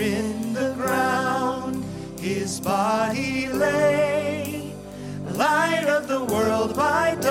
in the ground. His body lay, light of the world by darkness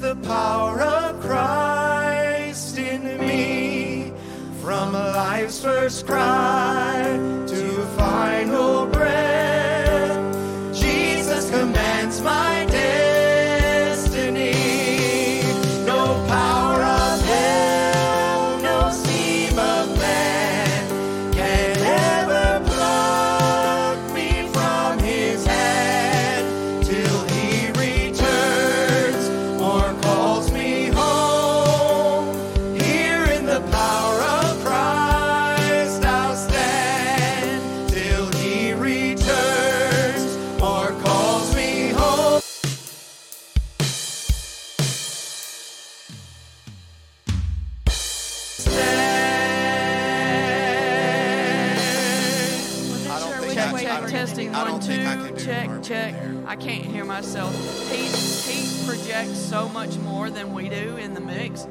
the power of Christ in me. From life's first cry to final breath, Jesus commands my check, check. I can't hear myself. He he projects so much more than we do in the mix.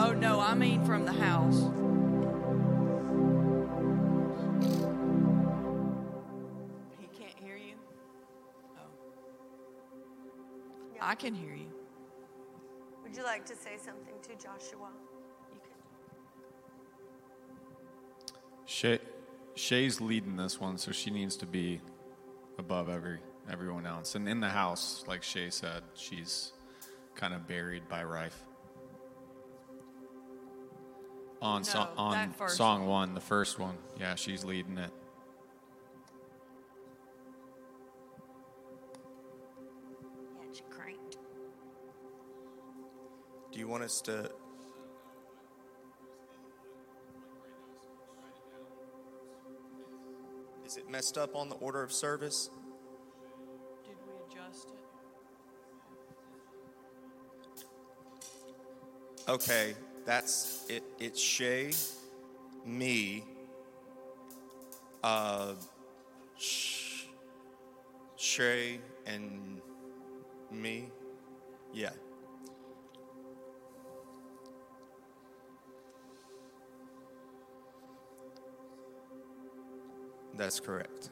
Oh no, I mean from the house. He can't hear you. Oh, I can hear you. Would you like to say something to Joshua? You can. Shay, Shay's leading this one, so she needs to be above every everyone else. And in the house, like Shay said, she's kind of buried by Rife. On so, on song one, the first one, yeah, she's leading it. You want us to? Is it messed up on the order of service? Did we adjust it? Okay, that's it. It's Shay, me, uh, Shay, and me. Yeah. That's correct.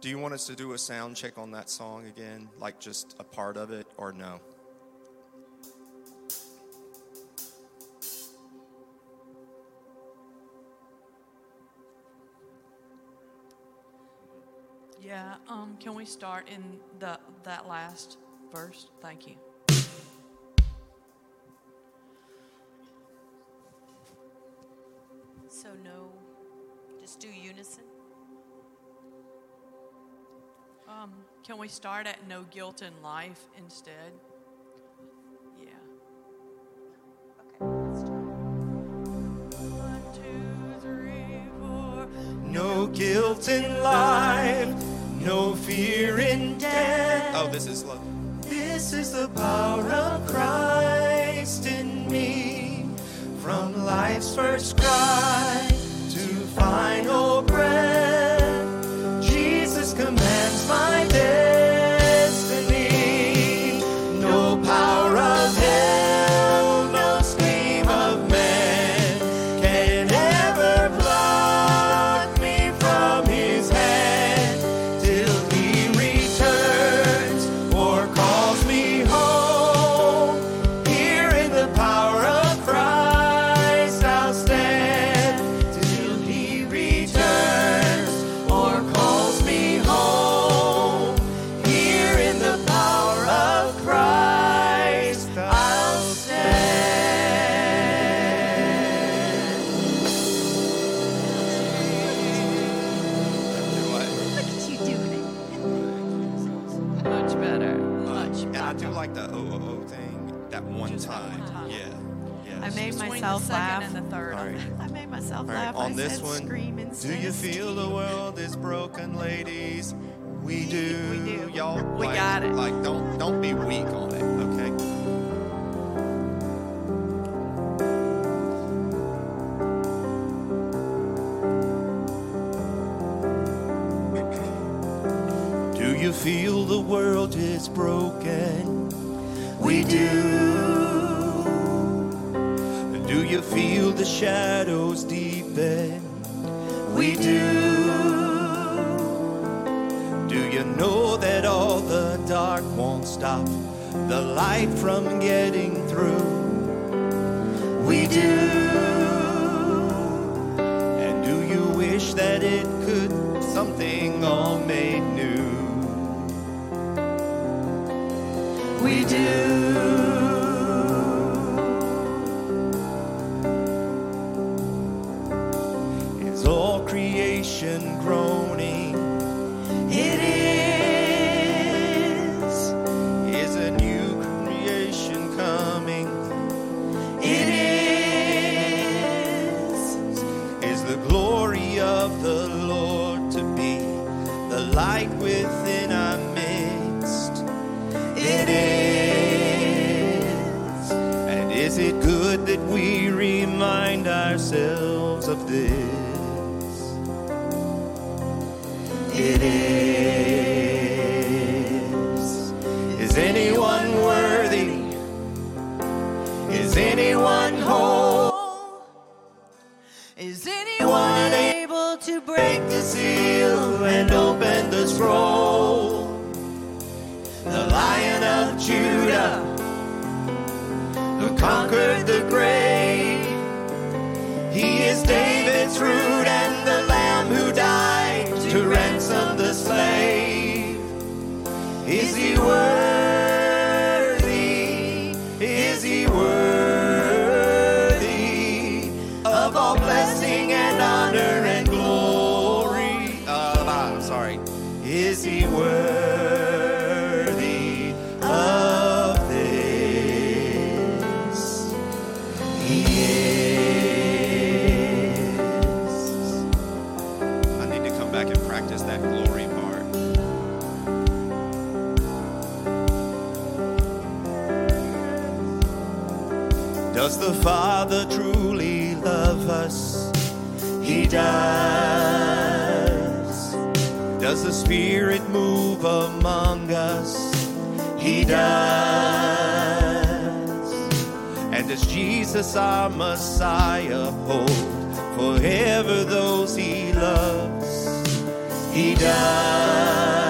Do you want us to do a sound check on that song again, like just a part of it, or no? Yeah. Um. Can we start in the that last verse? Thank you. Just do unison. Um. Can we start at no guilt in life instead? Yeah. Okay, let's try. One, two, three, four. No guilt in life, no fear in death. Oh, this is love. This is the power of Christ in me. From life's first cry myself the second laugh. and the third. All right. I made myself All right, laugh. on I this said one, scream do instead you feel the world is broken, ladies? We do. We do. Y'all, We like, got it. Like, don't don't be weak on it, okay? Do you feel the world is broken? We do. Feel the shadows deepen? We do. Do you know that all the dark won't stop the light from getting through? We do. And do you wish that it could something all made new? We do. The glory of the Lord to be the light within our midst? It is. And is it good that we remind ourselves of this? It is. Is anyone to break the seal and open the scroll. The Lion of Judah, who conquered the grave. He is David's Father truly love us? He does. Does the Spirit move among us? He does. And does Jesus, our Messiah, hold forever those he loves? He does.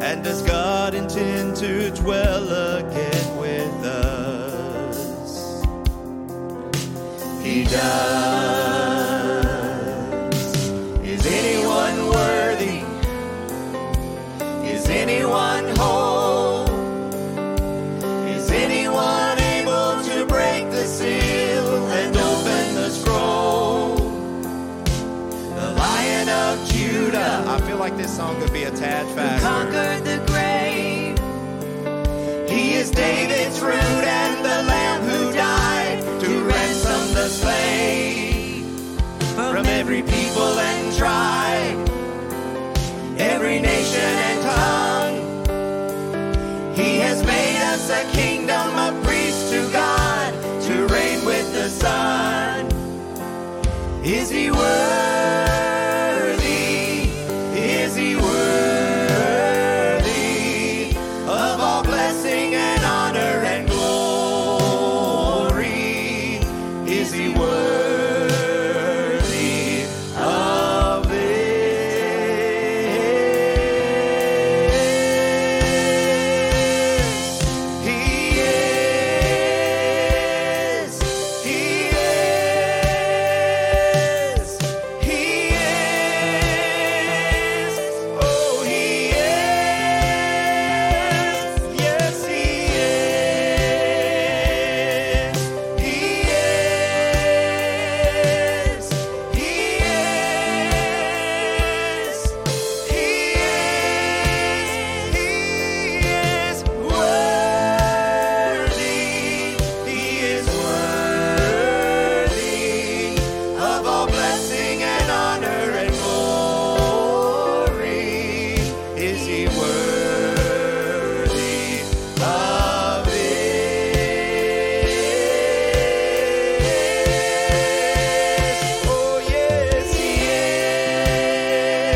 And does God intend to dwell does. Is anyone worthy? Is anyone whole? Is anyone able to break the seal and open the scroll? The Lion of Judah. I feel like this song could be a tad faster. conquered the every nation and tongue. He has made us a kingdom of priests to God to reign with the Son. Is he worthy?